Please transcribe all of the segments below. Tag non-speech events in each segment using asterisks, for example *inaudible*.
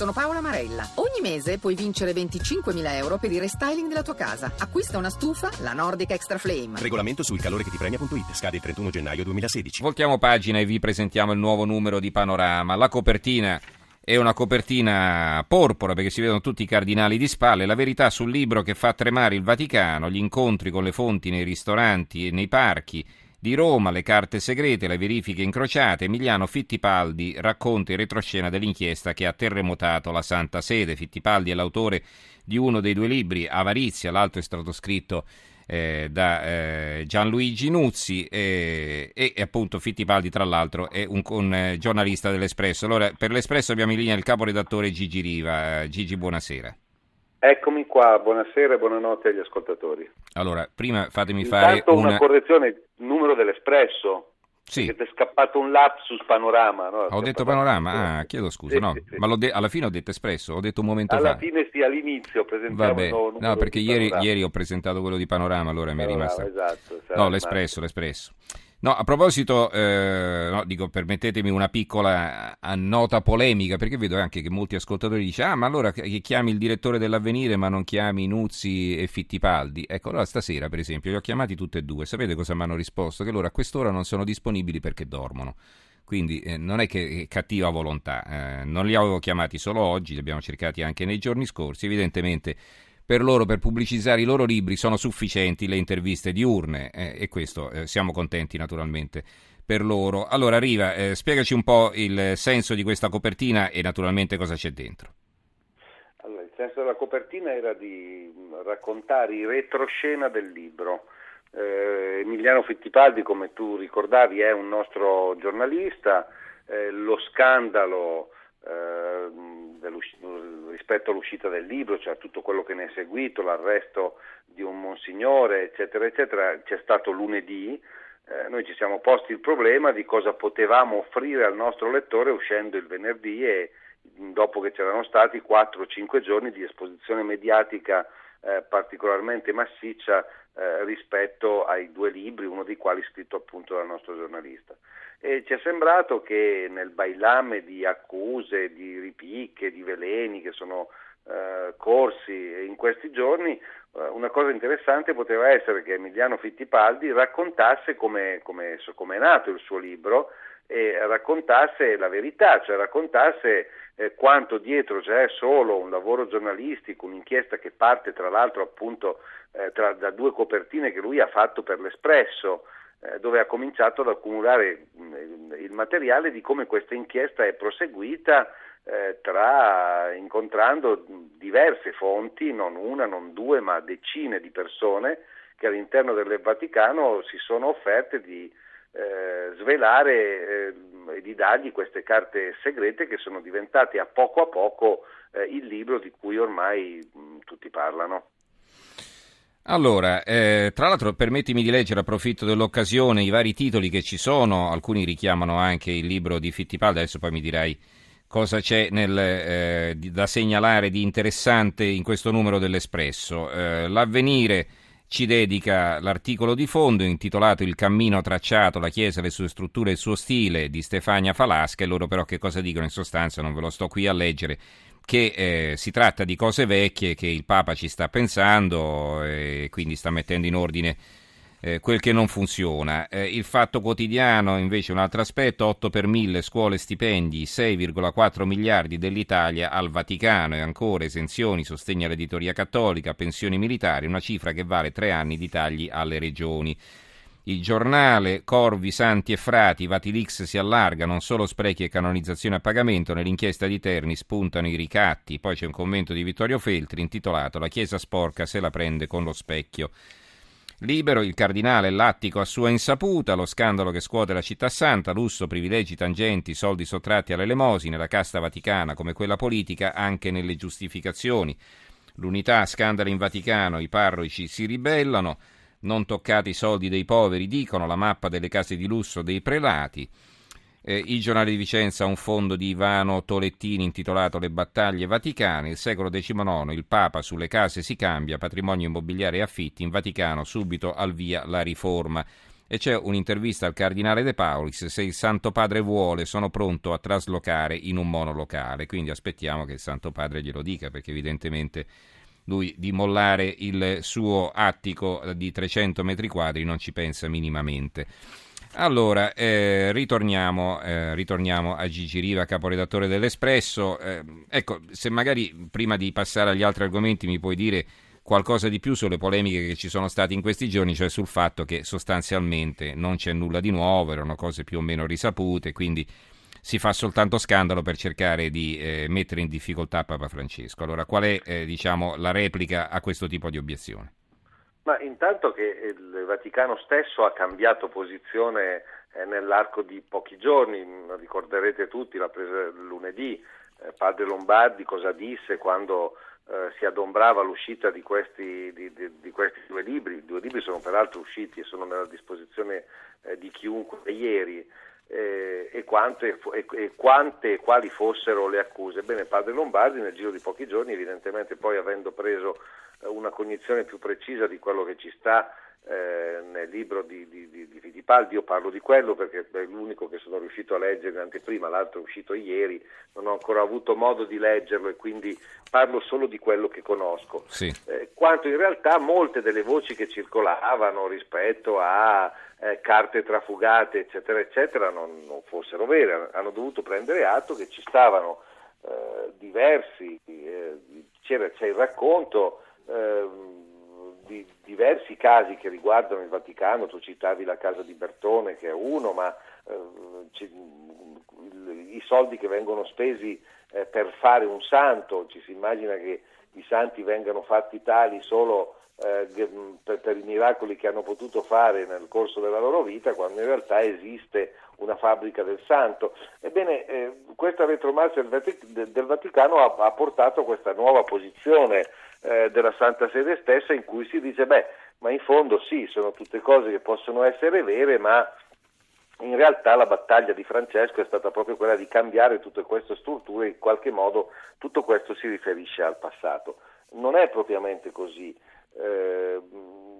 Sono Paola Marella. Ogni mese puoi vincere 25.000 euro per il restyling della tua casa. Acquista una stufa, la Nordic Extra Flame. Regolamento sul calore che ti premia.it. Scade il 31 gennaio 2016. Voltiamo pagina e vi presentiamo il nuovo numero di Panorama. La copertina è una copertina porpora perché si vedono tutti i cardinali di spalle. La verità sul libro che fa tremare il Vaticano, gli incontri con le fonti nei ristoranti e nei parchi di Roma, le carte segrete, le verifiche incrociate, Emiliano Fittipaldi racconta in retroscena dell'inchiesta che ha terremotato la Santa Sede. Fittipaldi è l'autore di uno dei due libri, Avarizia, l'altro è stato scritto eh, da eh, Gianluigi Nuzzi eh, e, appunto Fittipaldi tra l'altro è un, un eh, giornalista dell'Espresso. Allora per l'Espresso abbiamo in linea il caporedattore Gigi Riva. Gigi, buonasera. Eccomi qua, buonasera e buonanotte agli ascoltatori. Allora, prima fatemi Intanto fare una... una correzione, numero dell'Espresso. Sì. Ti è scappato un lapsus panorama. No? Ho detto panorama? Ah, chiedo scusa, Sì, no, sì, ma de- alla fine ho detto espresso, ho detto un momento Alla fa. fine sì, all'inizio presentavo Vabbè, no, perché ieri, ieri ho presentato quello di panorama, allora mi è rimasta. esatto, No, rimasto. l'espresso, l'espresso. No, a proposito, eh, no, dico, permettetemi una piccola nota polemica, perché vedo anche che molti ascoltatori dicono, ah, ma allora che chiami il direttore dell'avvenire ma non chiami Nuzzi e Fittipaldi? Ecco, allora stasera, per esempio, li ho chiamati tutti e due. Sapete cosa mi hanno risposto? Che loro a quest'ora non sono disponibili perché dormono. Quindi eh, non è che è cattiva volontà, eh, non li avevo chiamati solo oggi, li abbiamo cercati anche nei giorni scorsi, evidentemente per loro, per pubblicizzare i loro libri, sono sufficienti le interviste diurne eh, e questo eh, siamo contenti naturalmente per loro. Allora Riva, eh, spiegaci un po' il senso di questa copertina e naturalmente cosa c'è dentro. Allora, il senso della copertina era di mh, raccontare i retroscena del libro. Eh, Emiliano Fittipaldi, come tu ricordavi, è un nostro giornalista. Eh, lo scandalo rispetto all'uscita del libro, cioè tutto quello che ne è seguito, l'arresto di un monsignore, eccetera, eccetera, c'è stato lunedì. Eh, noi ci siamo posti il problema di cosa potevamo offrire al nostro lettore uscendo il venerdì e dopo che c'erano stati 4-5 giorni di esposizione mediatica eh, particolarmente massiccia eh, rispetto ai due libri, uno dei quali scritto appunto dal nostro giornalista. E ci è sembrato che nel bailame di accuse, di ripicche, di veleni che sono eh, corsi in questi giorni, eh, una cosa interessante poteva essere che Emiliano Fittipaldi raccontasse come, come, come è nato il suo libro e raccontasse la verità, cioè raccontasse eh, quanto dietro c'è solo un lavoro giornalistico, un'inchiesta che parte tra l'altro appunto eh, tra, da due copertine che lui ha fatto per l'Espresso, dove ha cominciato ad accumulare mh, il materiale di come questa inchiesta è proseguita eh, tra, incontrando diverse fonti, non una, non due, ma decine di persone che all'interno del Vaticano si sono offerte di eh, svelare eh, e di dargli queste carte segrete che sono diventate a poco a poco eh, il libro di cui ormai mh, tutti parlano. Allora, eh, tra l'altro permettimi di leggere, approfitto dell'occasione, i vari titoli che ci sono, alcuni richiamano anche il libro di Fittipaldi, adesso poi mi dirai cosa c'è nel, eh, da segnalare di interessante in questo numero dell'Espresso. Eh, L'avvenire ci dedica l'articolo di fondo intitolato Il cammino tracciato, la Chiesa, le sue strutture e il suo stile di Stefania Falasca. E loro però che cosa dicono? In sostanza, non ve lo sto qui a leggere, che eh, si tratta di cose vecchie che il Papa ci sta pensando e quindi sta mettendo in ordine eh, quel che non funziona. Eh, il fatto quotidiano invece un altro aspetto, 8 per 1000 scuole stipendi, 6,4 miliardi dell'Italia al Vaticano e ancora esenzioni, sostegno all'editoria cattolica, pensioni militari, una cifra che vale tre anni di tagli alle regioni. Il giornale Corvi, Santi e Frati, Vatilix si allarga, non solo sprechi e canonizzazione a pagamento, nell'inchiesta di Terni spuntano i ricatti, poi c'è un commento di Vittorio Feltri intitolato La Chiesa sporca se la prende con lo specchio. Libero, il cardinale Lattico a sua insaputa, lo scandalo che scuote la città santa, lusso, privilegi, tangenti, soldi sottratti alle elemosine, la casta vaticana come quella politica anche nelle giustificazioni. L'unità, scandali in Vaticano, i parroci si ribellano, non toccate i soldi dei poveri, dicono, la mappa delle case di lusso dei prelati. Eh, il giornale di Vicenza ha un fondo di Ivano Tolettini intitolato Le battaglie vaticane. Il secolo XIX, il Papa sulle case si cambia, patrimonio immobiliare e affitti. In Vaticano subito al via la riforma. e c'è un'intervista al cardinale De Paulis, se il Santo Padre vuole sono pronto a traslocare in un monolocale, quindi aspettiamo che il Santo Padre glielo dica perché evidentemente lui di mollare il suo attico di 300 metri quadri non ci pensa minimamente. Allora, eh, ritorniamo, eh, ritorniamo, a Gigi Riva, caporedattore dell'Espresso. Eh, ecco, se magari prima di passare agli altri argomenti mi puoi dire qualcosa di più sulle polemiche che ci sono state in questi giorni, cioè sul fatto che sostanzialmente non c'è nulla di nuovo, erano cose più o meno risapute, quindi si fa soltanto scandalo per cercare di eh, mettere in difficoltà Papa Francesco. Allora, qual è eh, diciamo, la replica a questo tipo di obiezione? Ma intanto che il Vaticano stesso ha cambiato posizione eh, nell'arco di pochi giorni, ricorderete tutti, l'ha presa lunedì, eh, padre Lombardi cosa disse quando eh, si adombrava l'uscita di questi, di, di, di questi, due libri, i due libri sono peraltro usciti e sono nella disposizione eh, di chiunque ieri, eh, e, quante, e, e quante quali fossero le accuse. Bene, padre Lombardi nel giro di pochi giorni, evidentemente poi avendo preso eh, una cognizione più precisa di quello che ci sta eh, nel libro di, di, di, di, Fittipaldi, io parlo di quello perché è l'unico che sono riuscito a leggere in anteprima, l'altro è uscito ieri, non ho ancora avuto modo di leggerlo e quindi parlo solo di quello che conosco. Sì. Eh, quanto in realtà molte delle voci che circolavano rispetto a eh, carte trafugate, eccetera, eccetera, non, non, fossero vere, hanno dovuto prendere atto che ci stavano eh, diversi, eh, c'era, c'è il racconto ehm, di diversi casi che riguardano il Vaticano, tu citavi la casa di Bertone che è uno, ma eh, i soldi che vengono spesi eh, per fare un santo, ci si immagina che i santi vengano fatti tali solo eh, per, per, i miracoli che hanno potuto fare nel corso della loro vita, quando in realtà esiste una fabbrica del santo. Ebbene, questa retromarcia del, Vaticano ha portato a questa nuova posizione eh, della Santa Sede stessa in cui si dice beh, ma in fondo sì, sono tutte cose che possono essere vere, ma in realtà la battaglia di Francesco è stata proprio quella di cambiare tutte queste strutture, in qualche modo tutto questo si riferisce al passato. Non è propriamente così. Eh,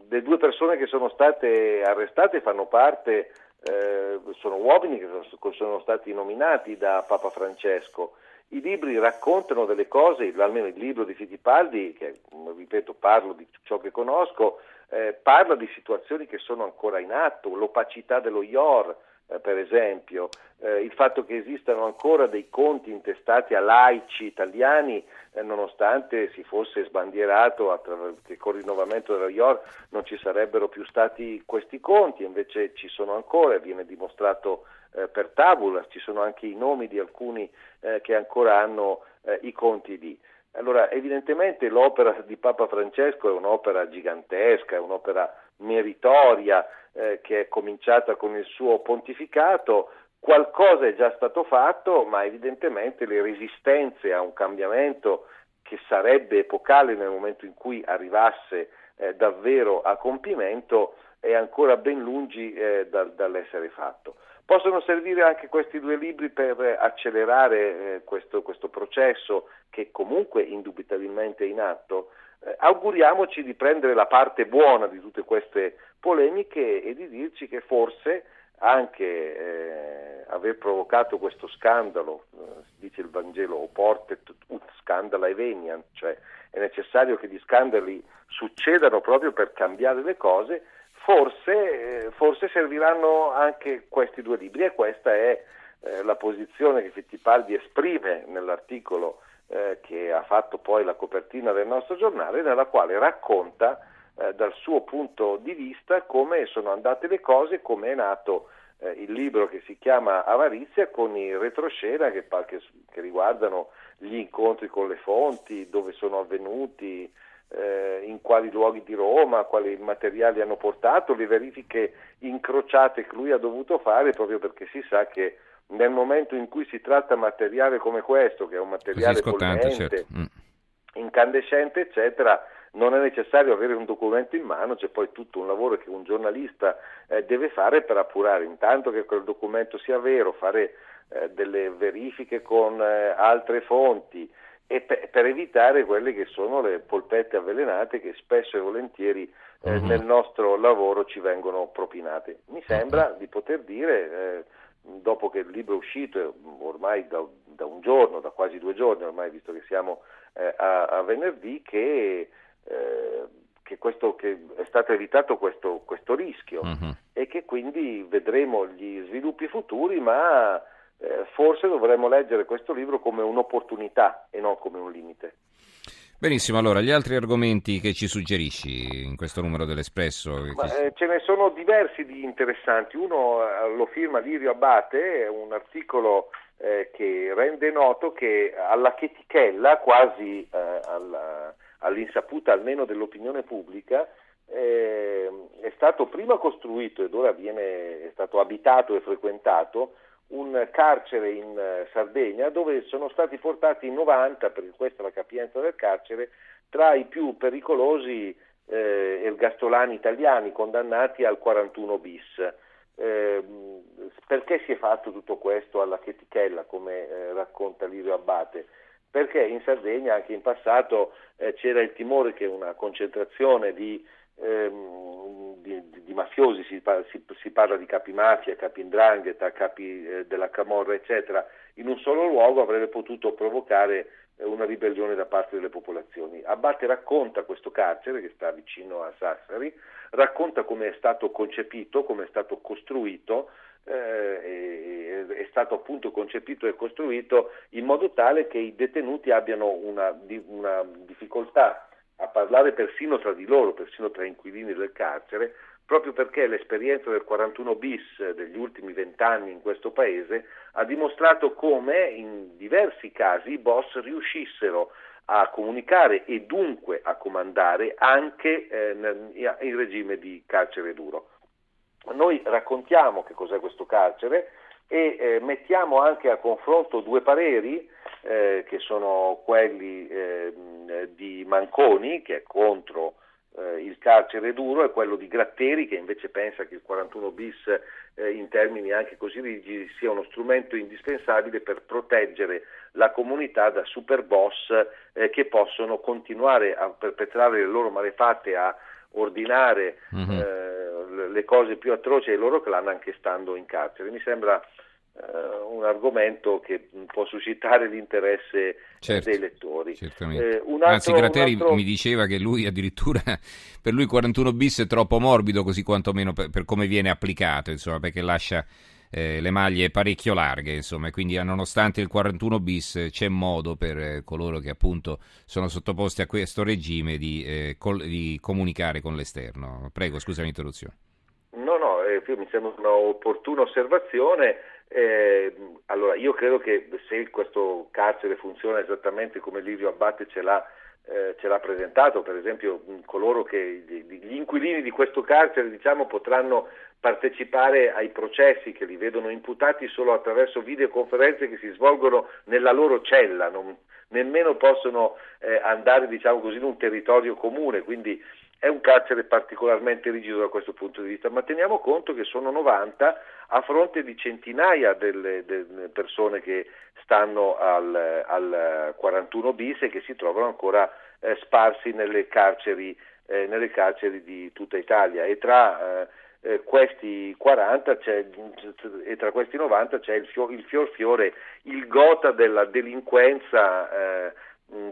le due persone che sono state arrestate fanno parte, eh, sono uomini che sono, sono stati nominati da Papa Francesco i libri raccontano delle cose, almeno il libro di Fittipaldi, che ripeto parlo di ciò che conosco, eh, parla di situazioni che sono ancora in atto, l'opacità dello IOR, per esempio, eh, il fatto che esistano ancora dei conti intestati a laici italiani, eh, nonostante si fosse sbandierato che con il rinnovamento dello IOR non ci sarebbero più stati questi conti, invece ci sono ancora viene dimostrato eh, per tabula, ci sono anche i nomi di alcuni eh, che ancora hanno eh, i conti lì. Allora, evidentemente l'opera di Papa Francesco è un'opera gigantesca, è un'opera meritoria eh, che è cominciata con il suo pontificato, qualcosa è già stato fatto, ma evidentemente le resistenze a un cambiamento che sarebbe epocale nel momento in cui arrivasse eh, davvero a compimento è ancora ben lungi eh, da, dall'essere fatto. Possono servire anche questi due libri per accelerare eh, questo, questo, processo che comunque indubitabilmente è in atto. Eh, auguriamoci di prendere la parte buona di tutte queste polemiche e di dirci che forse anche eh, aver provocato questo scandalo, eh, dice il Vangelo, o portet ut scandala eveniant, cioè è necessario che gli scandali succedano proprio per cambiare le cose, forse, eh, forse serviranno anche questi due libri e questa è eh, la posizione che Fittipaldi esprime nell'articolo eh, che ha fatto poi la copertina del nostro giornale, nella quale racconta eh, dal suo punto di vista come sono andate le cose, come è nato eh, il libro che si chiama Avarizia con i retroscena che, che, che riguardano gli incontri con le fonti, dove sono avvenuti, eh, in quali luoghi di Roma, quali materiali hanno portato, le verifiche incrociate che lui ha dovuto fare proprio perché si sa che nel momento in cui si tratta materiale come questo, che è un materiale pollente, certo. mm. incandescente, eccetera, non è necessario avere un documento in mano, c'è poi tutto un lavoro che un giornalista eh, deve fare per appurare intanto che quel documento sia vero, fare eh, delle verifiche con eh, altre fonti, e per, per evitare quelle che sono le polpette avvelenate che spesso e volentieri eh, mm-hmm. nel nostro lavoro ci vengono propinate. Mi sembra di poter dire, eh, dopo che il libro è uscito, ormai da, da, un giorno, da quasi due giorni ormai, visto che siamo eh, a, a, venerdì, che, eh, che, questo, che, è stato evitato questo, questo rischio mm-hmm. e che quindi vedremo gli sviluppi futuri, ma eh, forse dovremmo leggere questo libro come un'opportunità e non come un limite. Benissimo, allora gli altri argomenti che ci suggerisci in questo numero dell'Espresso? Ma, eh, ce ne sono diversi di interessanti, uno eh, lo firma Lirio Abate, è un articolo eh, che rende noto che alla chetichella, quasi eh, alla, all'insaputa almeno dell'opinione pubblica, eh, è stato prima costruito ed ora viene, è stato abitato e frequentato un carcere in eh, Sardegna dove sono stati portati 90, perché questa è la capienza del carcere, tra i più pericolosi eh, ergastolani italiani condannati al 41 bis. Eh, perché si è fatto tutto questo alla Chetichella, come eh, racconta Lirio Abbate? Perché in Sardegna anche in passato eh, c'era il timore che una concentrazione di ehm, di, di, mafiosi, si, si, si, parla di capi mafia, capi indrangheta, capi eh, della camorra, eccetera, in un solo luogo avrebbe potuto provocare eh, una ribellione da parte delle popolazioni. Abate racconta questo carcere che sta vicino a Sassari, racconta come è stato concepito, come è stato costruito, eh, è stato appunto concepito e costruito in modo tale che i detenuti abbiano una, una difficoltà a parlare persino tra di loro, persino tra inquilini del carcere, proprio perché l'esperienza del 41 bis degli ultimi vent'anni in questo paese ha dimostrato come in diversi casi i boss riuscissero a comunicare e dunque a comandare anche eh, in regime di carcere duro. Noi raccontiamo che cos'è questo carcere e eh, mettiamo anche a confronto due pareri eh, che sono quelli Manconi, che è contro eh, il carcere duro, e quello di Gratteri, che invece pensa che il 41 bis eh, in termini anche così rigidi sia uno strumento indispensabile per proteggere la comunità da super boss eh, che possono continuare a perpetrare le loro malefatte, a ordinare mm-hmm. le cose più atroci ai loro clan anche stando in carcere. Mi sembra un argomento che può suscitare l'interesse certo, dei lettori. Eh, altro, Anzi, Gratteri altro... mi diceva che lui addirittura *laughs* per lui 41 bis è troppo morbido, così quantomeno per, per come viene applicato, insomma, perché lascia eh, le maglie parecchio larghe, insomma, quindi nonostante il 41 bis c'è modo per eh, coloro che appunto sono sottoposti a questo regime di, eh, col- di comunicare con l'esterno. Prego, scusa l'interruzione. No, no, eh, mi sembra un'opportuna osservazione. Eh, allora, io credo che se questo carcere funziona esattamente come Livio Abbatte ce l'ha, eh, ce l'ha presentato, per esempio coloro che gli inquilini di questo carcere diciamo, potranno partecipare ai processi che li vedono imputati solo attraverso videoconferenze che si svolgono nella loro cella, non, nemmeno possono eh, andare diciamo così, in un territorio comune, quindi è un carcere particolarmente rigido da questo punto di vista, ma teniamo conto che sono 90 a fronte di centinaia delle, delle persone che stanno al, al, 41 bis e che si trovano ancora eh, sparsi nelle carceri, eh, nelle carceri, di tutta Italia. E tra eh, questi 40 e tra questi 90 c'è il, fior, il fior fiore, il gota della delinquenza eh,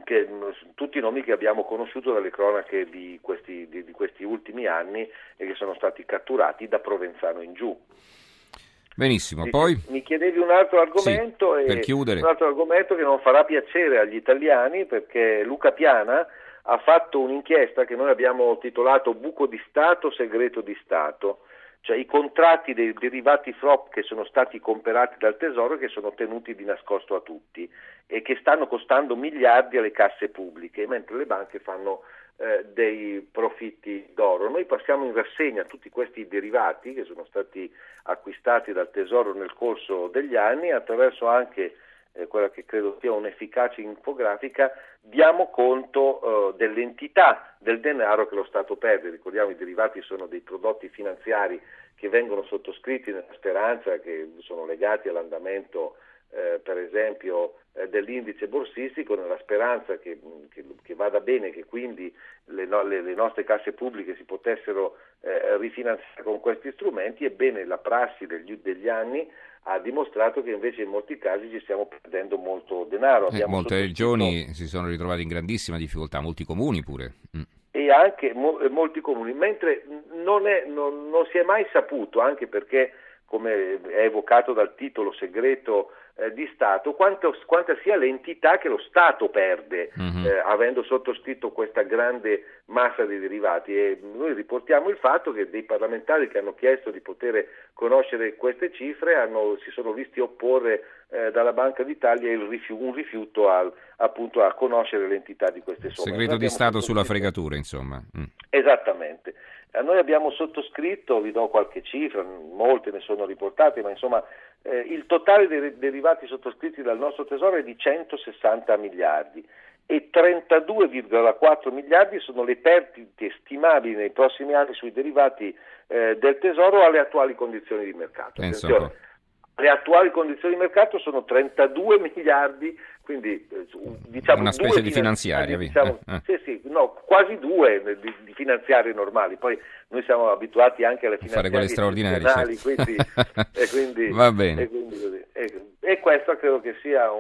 che, mm, tutti i nomi che abbiamo conosciuto dalle cronache di questi, di, di questi, ultimi anni e che sono stati catturati da Provenzano in giù. Benissimo, mi, poi... Mi chiedevi un altro argomento, sì, per chiudere. un altro argomento che non farà piacere agli italiani perché Luca Piana ha fatto un'inchiesta che noi abbiamo titolato Buco di Stato, segreto di Stato cioè i contratti dei derivati FROP che sono stati comprati dal Tesoro e che sono tenuti di nascosto a tutti e che stanno costando miliardi alle casse pubbliche, mentre le banche fanno eh, dei profitti d'oro. Noi passiamo in rassegna tutti questi derivati che sono stati acquistati dal Tesoro nel corso degli anni attraverso anche eh, quella che credo sia un'efficace infografica, diamo conto eh, dell'entità del denaro che lo Stato perde. Ricordiamo i derivati sono dei prodotti finanziari che vengono sottoscritti nella speranza che sono legati all'andamento eh, per esempio eh, dell'indice borsistico nella speranza che, che, che, vada bene, che quindi le, no, le, le nostre casse pubbliche si potessero eh, rifinanziare con questi strumenti, ebbene la prassi degli, degli anni ha dimostrato che invece in molti casi ci stiamo perdendo molto denaro. Eh, molte regioni si sono ritrovate in grandissima difficoltà, molti comuni pure. Mm. E anche mo- molti comuni, mentre non, è, non, non si è mai saputo, anche perché come è evocato dal titolo segreto eh, di Stato, quanto, quanta sia l'entità che lo Stato perde mm-hmm. eh, avendo sottoscritto questa grande massa di derivati e noi riportiamo il fatto che dei parlamentari che hanno chiesto di poter conoscere queste cifre hanno, si sono visti opporre eh, dalla Banca d'Italia rifiu- un rifiuto al, appunto a conoscere l'entità di queste somme. Segreto di Stato sulla fregatura, insomma. Mm. Esattamente. Noi abbiamo sottoscritto, vi do qualche cifra, molte ne sono riportate, ma insomma eh, il totale dei derivati sottoscritti dal nostro tesoro è di 160 miliardi e 32,4 miliardi sono le perdite stimabili nei prossimi anni sui derivati eh, del tesoro alle attuali condizioni di mercato. Le attuali condizioni di mercato sono 32 miliardi, quindi eh, diciamo una specie di finanziaria. Diciamo, eh, eh. Sì, sì, no, quasi due di, di, finanziarie normali. Poi noi siamo abituati anche alle finanziarie fare straordinarie. Sì. Quindi, e quindi, *laughs* Va bene. E, quindi, e, e questo credo che sia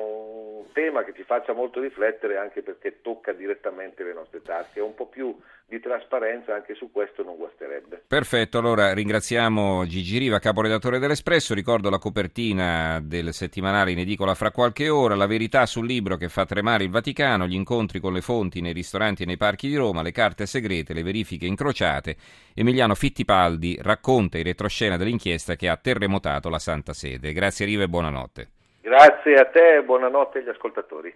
un tema che ci faccia molto riflettere anche perché tocca direttamente le nostre tasche. Un po' più di trasparenza anche su questo non guasterebbe. Perfetto, allora ringraziamo Gigi Riva, caporedattore dell'Espresso. Ricordo la copertina del settimanale in edicola fra qualche ora, la verità sul libro che fa tremare il Vaticano, gli incontri con le fonti nei ristoranti e nei parchi di Roma, le carte segrete, le verifiche incrociate. Emiliano Fittipaldi racconta in retroscena dell'inchiesta che ha terremotato la Santa Sede. Grazie Riva e buonanotte. Grazie a te e buonanotte agli ascoltatori.